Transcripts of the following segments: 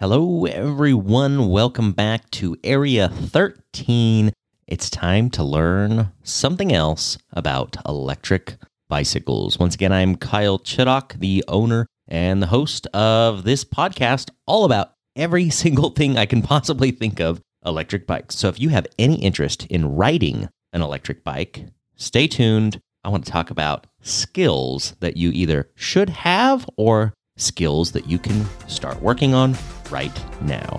Hello, everyone. Welcome back to Area 13. It's time to learn something else about electric bicycles. Once again, I'm Kyle Chiddock, the owner and the host of this podcast, all about every single thing I can possibly think of electric bikes. So if you have any interest in riding an electric bike, stay tuned. I want to talk about skills that you either should have or skills that you can start working on right now.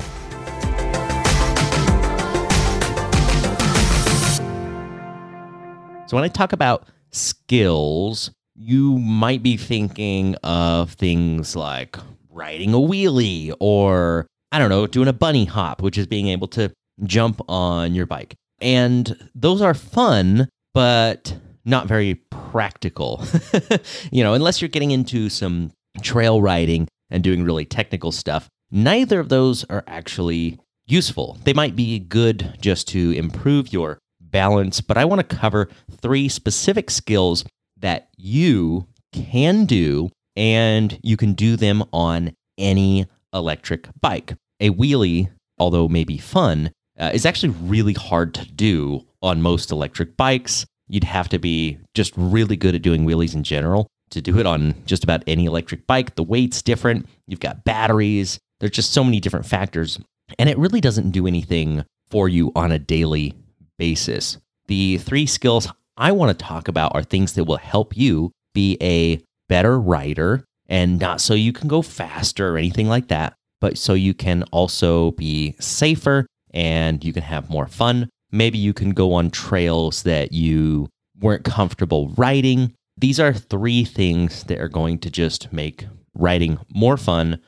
So, when I talk about skills, you might be thinking of things like riding a wheelie or, I don't know, doing a bunny hop, which is being able to jump on your bike. And those are fun, but not very practical. you know, unless you're getting into some trail riding and doing really technical stuff, neither of those are actually useful. They might be good just to improve your balance, but I want to cover three specific skills that you can do and you can do them on any electric bike. A wheelie, although maybe fun, uh, is actually really hard to do on most electric bikes. You'd have to be just really good at doing wheelies in general to do it on just about any electric bike. The weight's different. You've got batteries. There's just so many different factors. And it really doesn't do anything for you on a daily basis. The three skills I want to talk about are things that will help you be a better rider and not so you can go faster or anything like that, but so you can also be safer and you can have more fun. Maybe you can go on trails that you weren't comfortable riding these are three things that are going to just make writing more fun,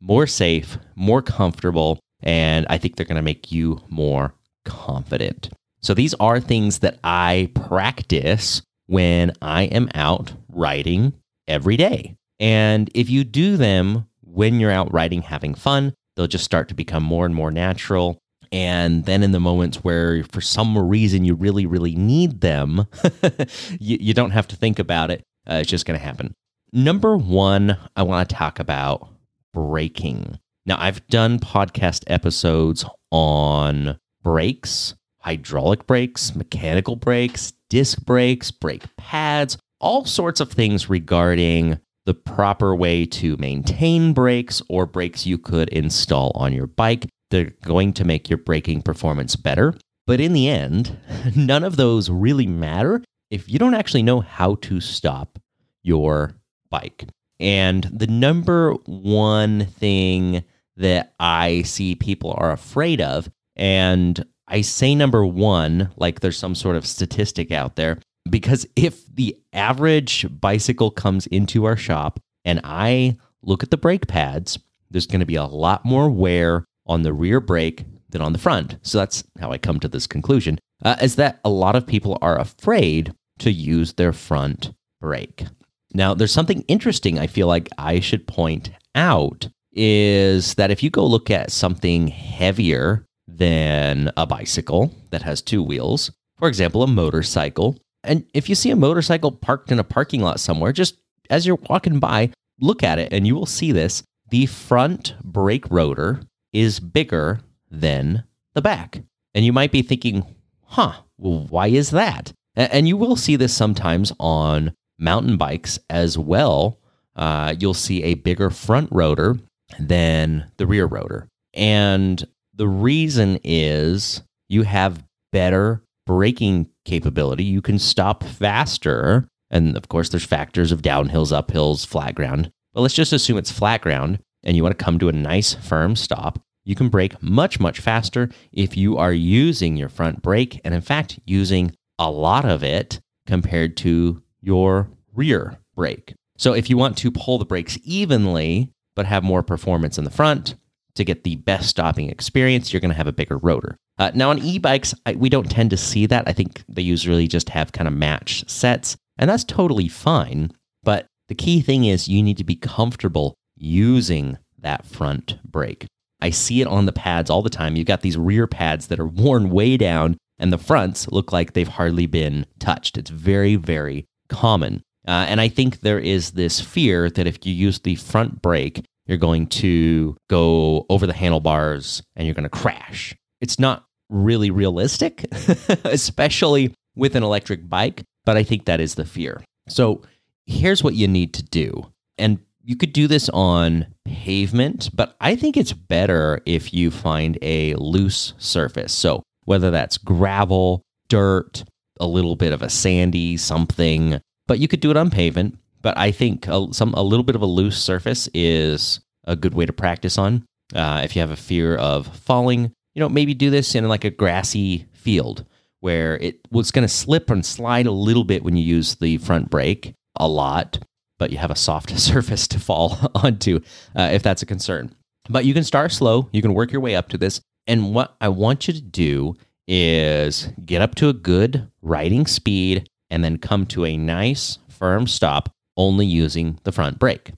more safe, more comfortable, and I think they're going to make you more confident. So these are things that I practice when I am out writing every day. And if you do them when you're out writing having fun, they'll just start to become more and more natural and then in the moments where for some reason you really, really need them, you, you, don't have to think about it. Uh, it's just going to happen. Number one, I want to talk about braking. Now, I've done podcast episodes on brakes, hydraulic brakes, mechanical brakes, disc brakes, brake pads, all sorts of things regarding the proper way to maintain brakes or brakes you could install on your bike they're going to make your braking performance better. But in the end, none of those really matter if you don't actually know how to stop your bike. And the number one thing that I see people are afraid of, and I say number one like there's some sort of statistic out there, because if the average bicycle comes into our shop and I look at the brake pads, there's going to be a lot more wear on the rear brake than on the front. So that's how I come to this conclusion, uh, is that a lot of people are afraid to use their front brake. Now, there's something interesting I feel like I should point out is that if you go look at something heavier than a bicycle that has two wheels, for example, a motorcycle, and if you see a motorcycle parked in a parking lot somewhere, just as you're walking by, look at it and you will see this. The front brake rotor is bigger than the back. And you might be thinking, huh, well, why is that? And you will see this sometimes on mountain bikes as well. Uh, you'll see a bigger front rotor than the rear rotor. And the reason is you have better braking capability. You can stop faster. And of course, there's factors of downhills, uphills, flat ground. But let's just assume it's flat ground and you want to come to a nice firm stop, you can brake much, much faster if you are using your front brake and, in fact, using a lot of it compared to your rear brake. So, if you want to pull the brakes evenly but have more performance in the front to get the best stopping experience, you're going to have a bigger rotor. Uh, now, on e bikes, we don't tend to see that. I think they usually just have kind of match sets, and that's totally fine. But the key thing is you need to be comfortable using that front brake. I see it on the pads all the time. You've got these rear pads that are worn way down, and the fronts look like they've hardly been touched. It's very, very common. Uh, and I think there is this fear that if you use the front brake, you're going to go over the handlebars and you're going to crash. It's not really realistic, especially with an electric bike, but I think that is the fear. So here's what you need to do. And you could do this on pavement, but I think it's better if you find a loose surface. So whether that's gravel, dirt, a little bit of a sandy something, but you could do it on pavement. But I think a, some a little bit of a loose surface is a good way to practice on. Uh, if you have a fear of falling, you know, maybe do this in like a grassy field where it was going to slip and slide a little bit when you use the front brake a lot, but you have a soft surface to fall onto uh, if that's a concern. But you can start slow, you can work your way up to this. And what I want you to do is get up to a good riding speed and then come to a nice firm stop only using the front brake.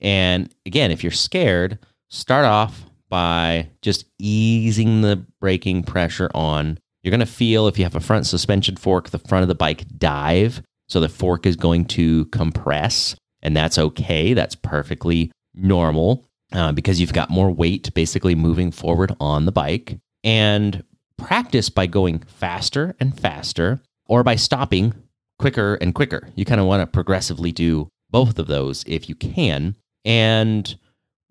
And again, if you're scared, start off by just easing the braking pressure on. You're going to feel if you have a front suspension fork, the front of the bike dive. So the fork is going to compress, and that's okay. That's perfectly normal uh, because you've got more weight basically moving forward on the bike. And practice by going faster and faster or by stopping quicker and quicker. You kind of want to progressively do both of those if you can. And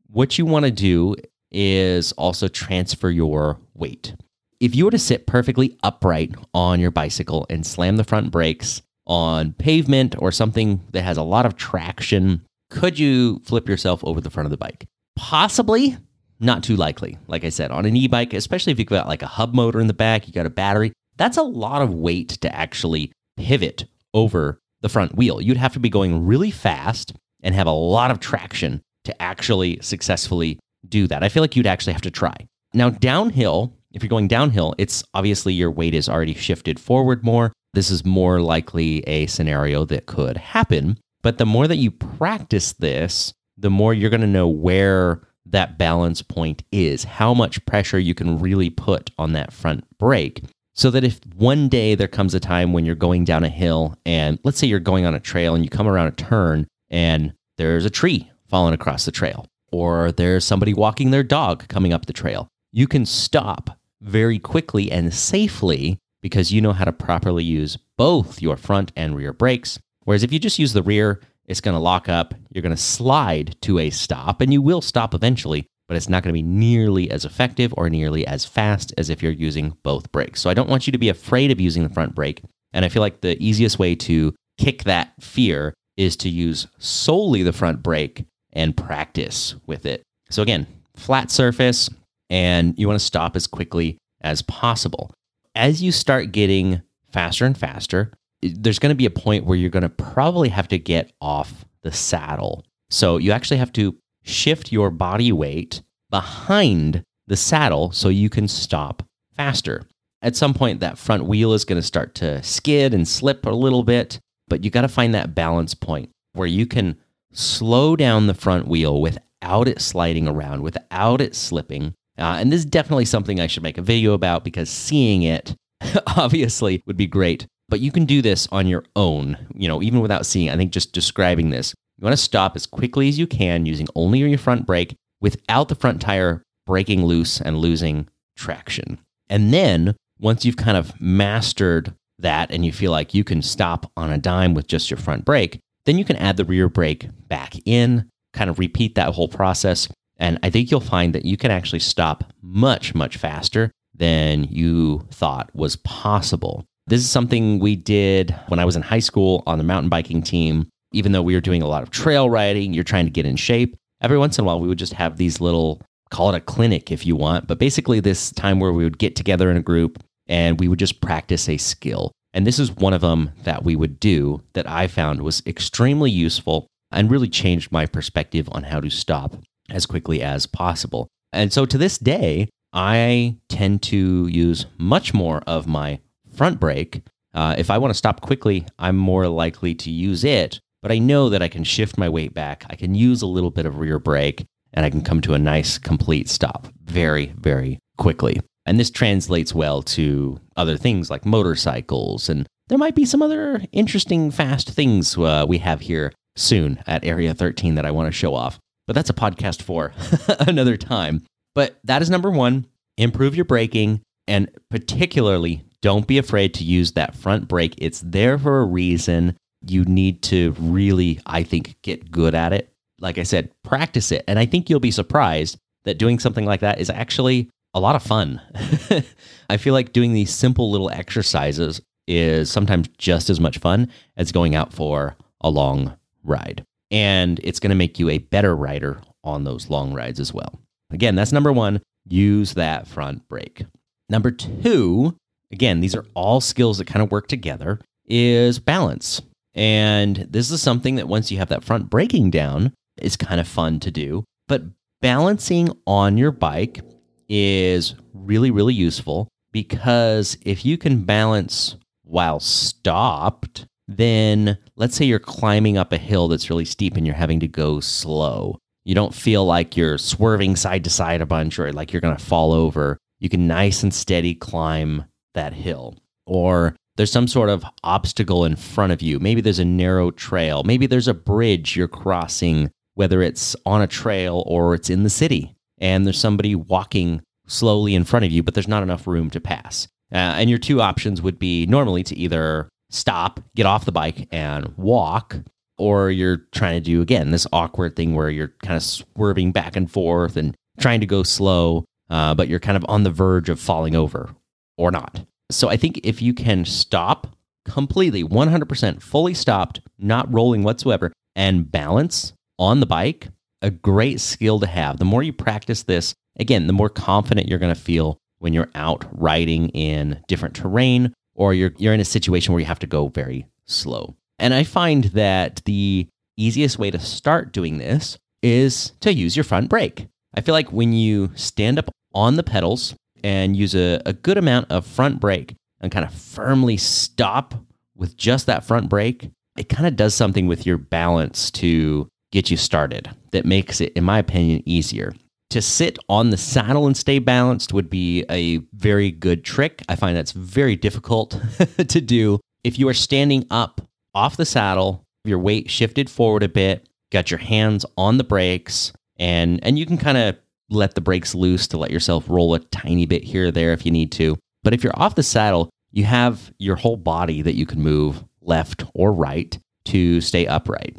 what you want to do is also transfer your weight. If you were to sit perfectly upright on your bicycle and slam the front brakes on pavement or something that has a lot of traction, could you flip yourself over the front of the bike? Possibly, not too likely. Like I said, on an e bike, especially if you've got like a hub motor in the back, you got a battery, that's a lot of weight to actually pivot over the front wheel. You'd have to be going really fast and have a lot of traction to actually successfully do that. I feel like you'd actually have to try. Now, downhill, if you're going downhill, it's obviously your weight is already shifted forward more. This is more likely a scenario that could happen. But the more that you practice this, the more you're going to know where that balance point is, how much pressure you can really put on that front brake. So that if one day there comes a time when you're going down a hill and let's say you're going on a trail and you come around a turn and there's a tree falling across the trail, or there's somebody walking their dog coming up the trail, you can stop very quickly and safely because you know how to properly use both your front and rear brakes. Whereas if you just use the rear, it's going to lock up. You're going to slide to a stop, and you will stop eventually, but it's not going to be nearly as effective or nearly as fast as if you're using both brakes. So I don't want you to be afraid of using the front brake. And I feel like the easiest way to kick that fear is to use solely the front brake and practice with it. So again, flat surface, and you want to stop as quickly as possible. As you start getting faster and faster, there's going to be a point where you're going to probably have to get off the saddle. So you actually have to shift your body weight behind the saddle so you can stop faster. At some point, that front wheel is going to start to skid and slip a little bit, but you got to find that balance point where you can slow down the front wheel without it sliding around, without it slipping. Uh, and this is definitely something I should make a video about because seeing it obviously would be great. But you can do this on your own, you know, even without seeing. I think just describing this, you want to stop as quickly as you can using only your front brake without the front tire breaking loose and losing traction. And then once you've kind of mastered that and you feel like you can stop on a dime with just your front brake, then you can add the rear brake back in, kind of repeat that whole process. And I think you'll find that you can actually stop much, much faster than you thought was possible. This is something we did when I was in high school on the mountain biking team. Even though we were doing a lot of trail riding, you're trying to get in shape. Every once in a while, we would just have these little, call it a clinic if you want, but basically this time where we would get together in a group and we would just practice a skill. And this is one of them that we would do that I found was extremely useful and really changed my perspective on how to stop as quickly as possible. And so to this day, I tend to use much more of my front brake. Uh, if I want to stop quickly, I'm more likely to use it, but I know that I can shift my weight back. I can use a little bit of rear brake and I can come to a nice complete stop very, very quickly. And this translates well to other things like motorcycles. And there might be some other interesting, fast things uh, we have here soon at Area 13 that I want to show off. But that's a podcast for another time. But that is number one improve your braking and particularly don't be afraid to use that front brake. It's there for a reason. You need to really, I think, get good at it. Like I said, practice it. And I think you'll be surprised that doing something like that is actually a lot of fun. I feel like doing these simple little exercises is sometimes just as much fun as going out for a long ride. And it's going to make you a better rider on those long rides as well. Again, that's number one use that front brake. Number two, again, these are all skills that kind of work together, is balance. And this is something that once you have that front braking down, is kind of fun to do. But balancing on your bike is really, really useful because if you can balance while stopped, then let's say you're climbing up a hill that's really steep and you're having to go slow. You don't feel like you're swerving side to side a bunch or like you're going to fall over. You can nice and steady climb that hill. Or there's some sort of obstacle in front of you. Maybe there's a narrow trail. Maybe there's a bridge you're crossing, whether it's on a trail or it's in the city. And there's somebody walking slowly in front of you, but there's not enough room to pass. Uh, and your two options would be normally to either stop, get off the bike, and walk, or you're trying to do again this awkward thing where you're kind of swerving back and forth and trying to go slow, uh, but you're kind of on the verge of falling over or not. So I think if you can stop completely, 100% fully stopped, not rolling whatsoever, and balance on the bike, a great skill to have. The more you practice this, again, the more confident you're going to feel when you're out riding in different terrain or you're you're in a situation where you have to go very slow. And I find that the easiest way to start doing this is to use your front brake. I feel like when you stand up on the pedals and use a, a good amount of front brake and kind of firmly stop with just that front brake, it kind of does something with your balance to get you started that makes it, in my opinion, easier. To sit on the saddle and stay balanced would be a very good trick. I find that's very difficult to do. If you are standing up off the saddle, your weight shifted forward a bit, got your hands on the brakes, and and you can kind of let the brakes loose to let yourself roll a tiny bit here or there if you need to. But if you're off the saddle, you have your whole body that you can move left or right to stay upright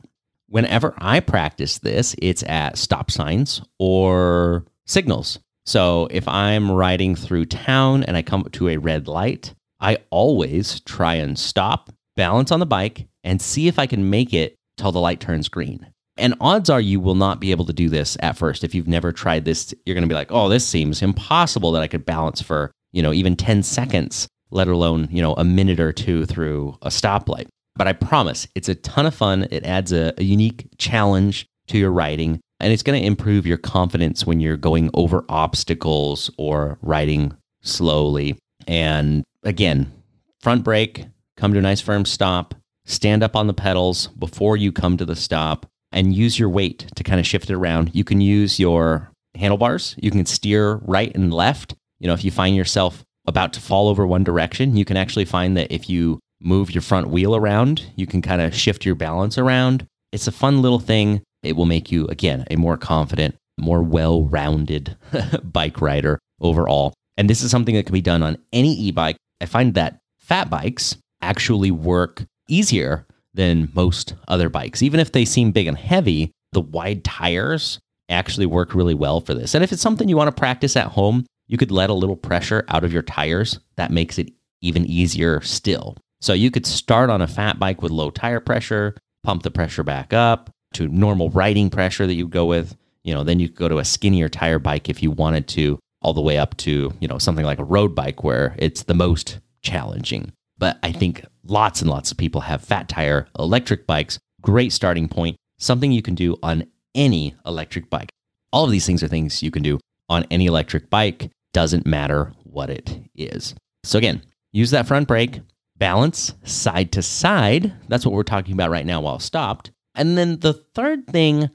whenever I practice this, it's at stop signs or signals. So if I'm riding through town and I come to a red light, I always try and stop, balance on the bike, and see if I can make it till the light turns green. And odds are you will not be able to do this at first. If you've never tried this, you're going to be like, oh, this seems impossible that I could balance for, you know, even 10 seconds, let alone, you know, a minute or two through a stoplight. But I promise it's a ton of fun. It adds a, a unique challenge to your writing, and it's going to improve your confidence when you're going over obstacles or writing slowly. And again, front brake, come to a nice firm stop, stand up on the pedals before you come to the stop, and use your weight to kind of shift it around. You can use your handlebars, you can steer right and left. You know, if you find yourself about to fall over one direction, you can actually find that if you move your front wheel around. You can kind of shift your balance around. It's a fun little thing. It will make you, again, a more confident, more well rounded bike rider overall. And this is something that can be done on any e bike. I find that fat bikes actually work easier than most other bikes. Even if they seem big and heavy, the wide tires actually work really well for this. And if it's something you want to practice at home, you could let a little pressure out of your tires. That makes it even easier still. So you could start on a fat bike with low tire pressure, pump the pressure back up to normal riding pressure that you go with. You know, then you could go to a skinnier tire bike if you wanted to, all the way up to, you know, something like a road bike where it's the most challenging. But I think lots and lots of people have fat tire electric bikes. Great starting point, something you can do on any electric bike. All of these things are things you can do on any electric bike, doesn't matter what it is. So, again, use that front brake, balance side to side. That's what we're talking about right now while stopped. And then the third thing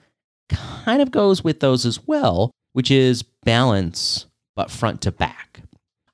kind of goes with those as well, which is balance, but front to back.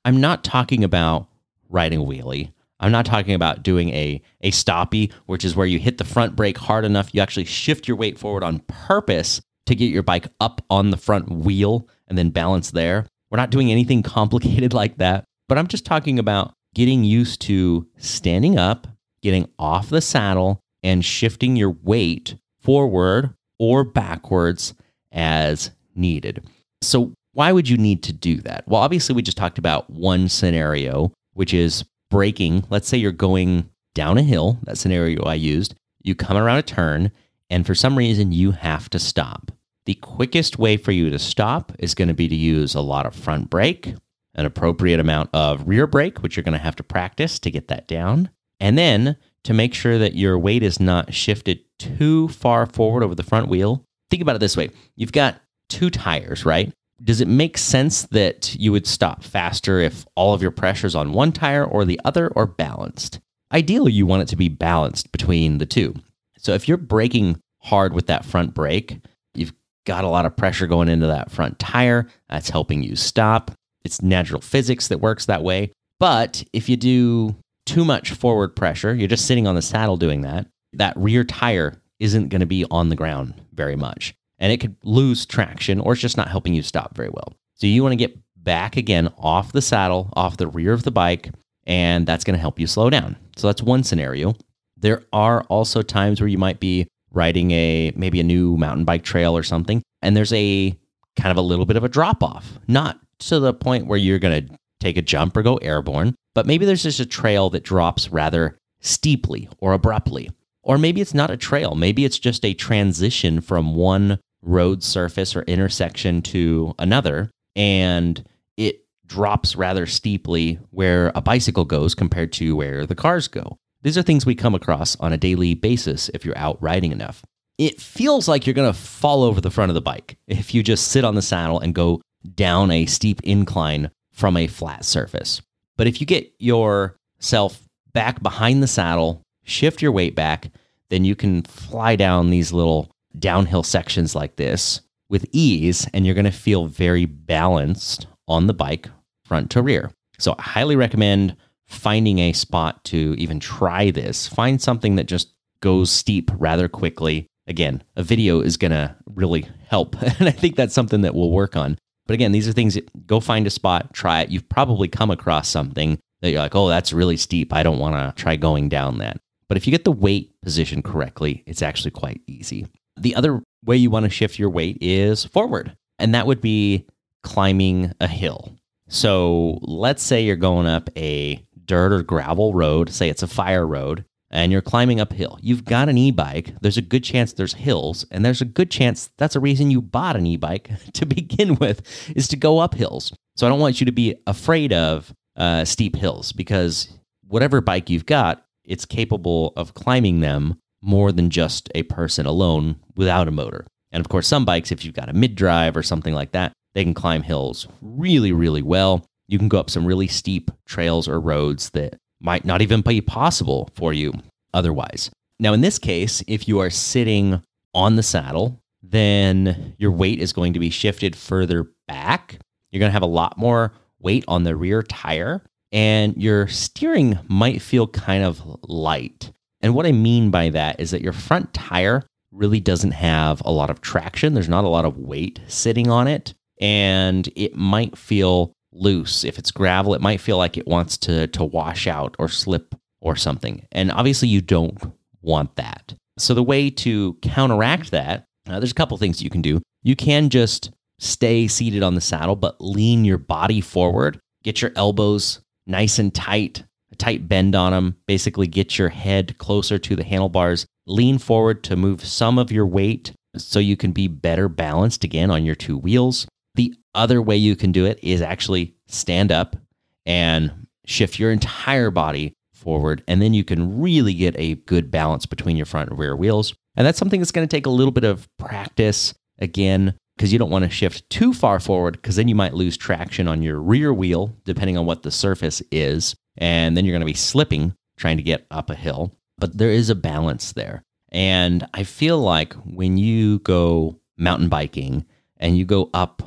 I'm not talking about riding a wheelie. I'm not talking about doing a, a stoppie, which is where you hit the front brake hard enough, you actually shift your weight forward on purpose to get your bike up on the front wheel and then balance there. We're not doing anything complicated like that, but I'm just talking about getting used to standing up, getting off the saddle, and shifting your weight forward or backwards as needed. So, why would you need to do that? Well, obviously, we just talked about one scenario, which is braking. Let's say you're going down a hill, that scenario I used. You come around a turn, and for some reason, you have to stop. The quickest way for you to stop is going to be to use a lot of front brake, an appropriate amount of rear brake, which you're going to have to practice to get that down. And then to make sure that your weight is not shifted too far forward over the front wheel, think about it this way you've got two tires, right? Does it make sense that you would stop faster if all of your pressure's on one tire or the other or balanced? Ideally, you want it to be balanced between the two. So if you're braking hard with that front brake, you've got a lot of pressure going into that front tire. That's helping you stop. It's natural physics that works that way. But if you do too much forward pressure, you're just sitting on the saddle doing that, that rear tire isn't going to be on the ground very much. And it could lose traction or it's just not helping you stop very well. So you want to get back again off the saddle, off the rear of the bike, and that's going to help you slow down. So that's one scenario. There are also times where you might be riding a maybe a new mountain bike trail or something, and there's a kind of a little bit of a drop off. Not to the point where you're going to take a jump or go airborne, but maybe there's just a trail that drops rather steeply or abruptly. Or maybe it's not a trail, maybe it's just a transition from one road surface or intersection to another, and it drops rather steeply where a bicycle goes compared to where the cars go. These are things we come across on a daily basis if you're out riding enough. It feels like you're going to fall over the front of the bike if you just sit on the saddle and go down a steep incline from a flat surface. But if you get yourself back behind the saddle, shift your weight back, then you can fly down these little downhill sections like this with ease, and you're going to feel very balanced on the bike front to rear. So, I highly recommend finding a spot to even try this. Find something that just goes steep rather quickly. Again, a video is going to really help. And I think that's something that we'll work on. But again, these are things that go find a spot, try it. You've probably come across something that you're like, oh, that's really steep. I don't want to try going down that. But if you get the weight position correctly, it's actually quite easy. The other way you want to shift your weight is forward, and that would be climbing a hill. So let's say you're going up a dirt or gravel road, say it's a fire road, and you're climbing uphill. You've got an e bike. There's a good chance there's hills, and there's a good chance that's a reason you bought an e bike to begin with, is to go up hills. So I don't want you to be afraid of uh, steep hills because whatever bike you've got, it's capable of climbing them more than just a person alone without a motor. And of course, some bikes, if you've got a mid drive or something like that, they can climb hills really, really well. You can go up some really steep trails or roads that might not even be possible for you otherwise. Now, in this case, if you are sitting on the saddle, then your weight is going to be shifted further back. You're going to have a lot more weight on the rear tire, and your steering might feel kind of light. And what I mean by that is that your front tire really doesn't have a lot of traction. There's not a lot of weight sitting on it, and it might feel loose. If it's gravel, it might feel like it wants to to wash out or slip or something. And obviously you don't want that. So the way to counteract that, uh, there's a couple things you can do. You can just stay seated on the saddle but lean your body forward. Get your elbows nice and tight, a tight bend on them. Basically get your head closer to the handlebars. Lean forward to move some of your weight so you can be better balanced again on your two wheels. The other way you can do it is actually stand up and shift your entire body forward. And then you can really get a good balance between your front and rear wheels. And that's something that's going to take a little bit of practice again, because you don't want to shift too far forward, because then you might lose traction on your rear wheel, depending on what the surface is. And then you're going to be slipping trying to get up a hill. But there is a balance there. And I feel like when you go mountain biking and you go up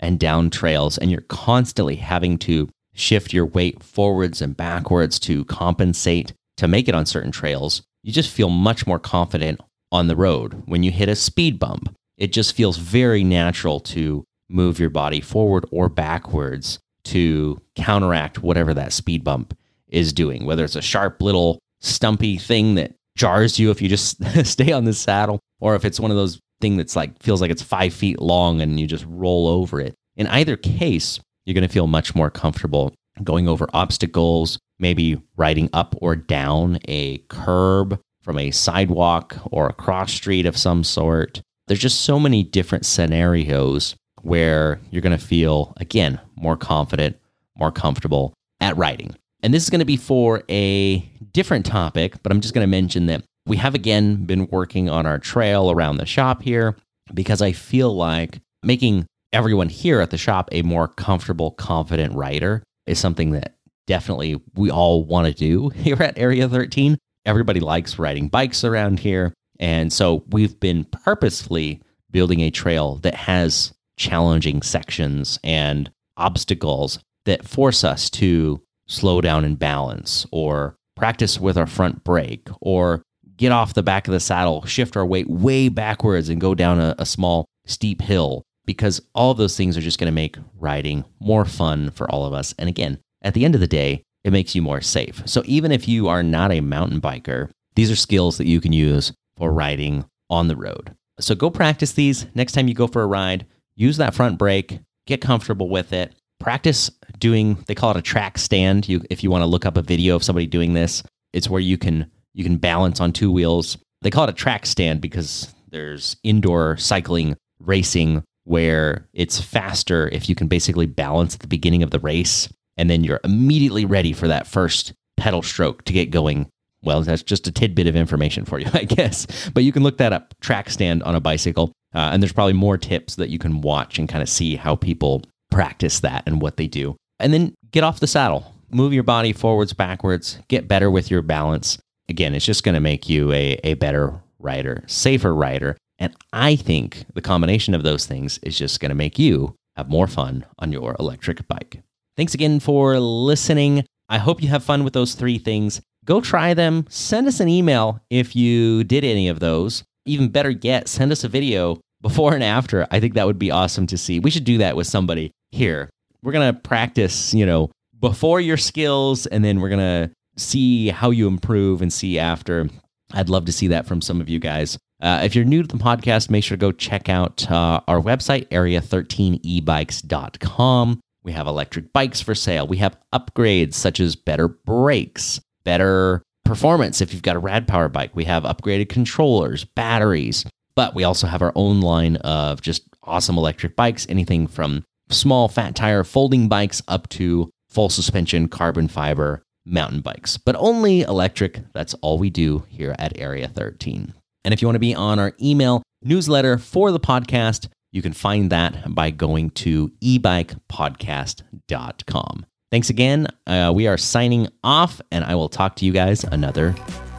and down trails, and you're constantly having to shift your weight forwards and backwards to compensate to make it on certain trails, you just feel much more confident on the road when you hit a speed bump. it just feels very natural to move your body forward or backwards to counteract whatever that speed bump is doing, whether it's a sharp little stumpy thing that jars you if you just stay on the saddle, or if it's one of those thing that's like feels like it's five feet long and you just roll over it. In either case, you're going to feel much more comfortable going over obstacles, maybe riding up or down a curb from a sidewalk or a cross street of some sort. There's just so many different scenarios where you're going to feel, again, more confident, more comfortable at riding. And this is going to be for a different topic, but I'm just going to mention that we have again been working on our trail around the shop here because I feel like making everyone here at the shop a more comfortable, confident rider is something that definitely we all want to do here at Area 13. Everybody likes riding bikes around here. And so we've been purposefully building a trail that has challenging sections and obstacles that force us to slow down and balance or practice with our front brake or get off the back of the saddle, shift our weight way backwards and go down a, a small steep hill because all those things are just going to make riding more fun for all of us. And again, at the end of the day, it makes you more safe. So even if you are not a mountain biker, these are skills that you can use for riding on the road. So go practice these next time you go for a ride. Use that front brake, get comfortable with it. Practice doing they call it a track stand. You if you want to look up a video of somebody doing this, it's where you can you can balance on two wheels. They call it a track stand because there's indoor cycling racing where it's faster if you can basically balance at the beginning of the race and then you're immediately ready for that first pedal stroke to get going. Well, that's just a tidbit of information for you, I guess. But you can look that up track stand on a bicycle. Uh, and there's probably more tips that you can watch and kind of see how people practice that and what they do. And then get off the saddle, move your body forwards, backwards, get better with your balance. Again, it's just going to make you a, a better rider, safer rider, and I think the combination of those things is just going to make you have more fun on your electric bike. Thanks again for listening. I hope you have fun with those three things. Go try them. Send us an email if you did any of those. Even better yet, send us a video before and after. I think that would be awesome to see. We should do that with somebody here. We're going to practice, you know, before your skills, and then we're going to see how you improve and see after. I'd love to see that from some of you guys. Uh, if you're new to the podcast, make sure to go check out uh, our website, area13ebikes.com. We have electric bikes for sale. We have upgrades such as better brakes, better performance if you've got a rad power bike. We have upgraded controllers, batteries, but we also have our own line of just awesome electric bikes, anything from small fat tire folding bikes up to full suspension carbon fiber mountain bikes, but only electric. That's all we do here at Area 13. And if you want to be on our email newsletter for the podcast, you can find that by going to ebikepodcast.com. Thanks again. Uh, we are signing off, and I will talk to you guys another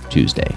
Tuesday.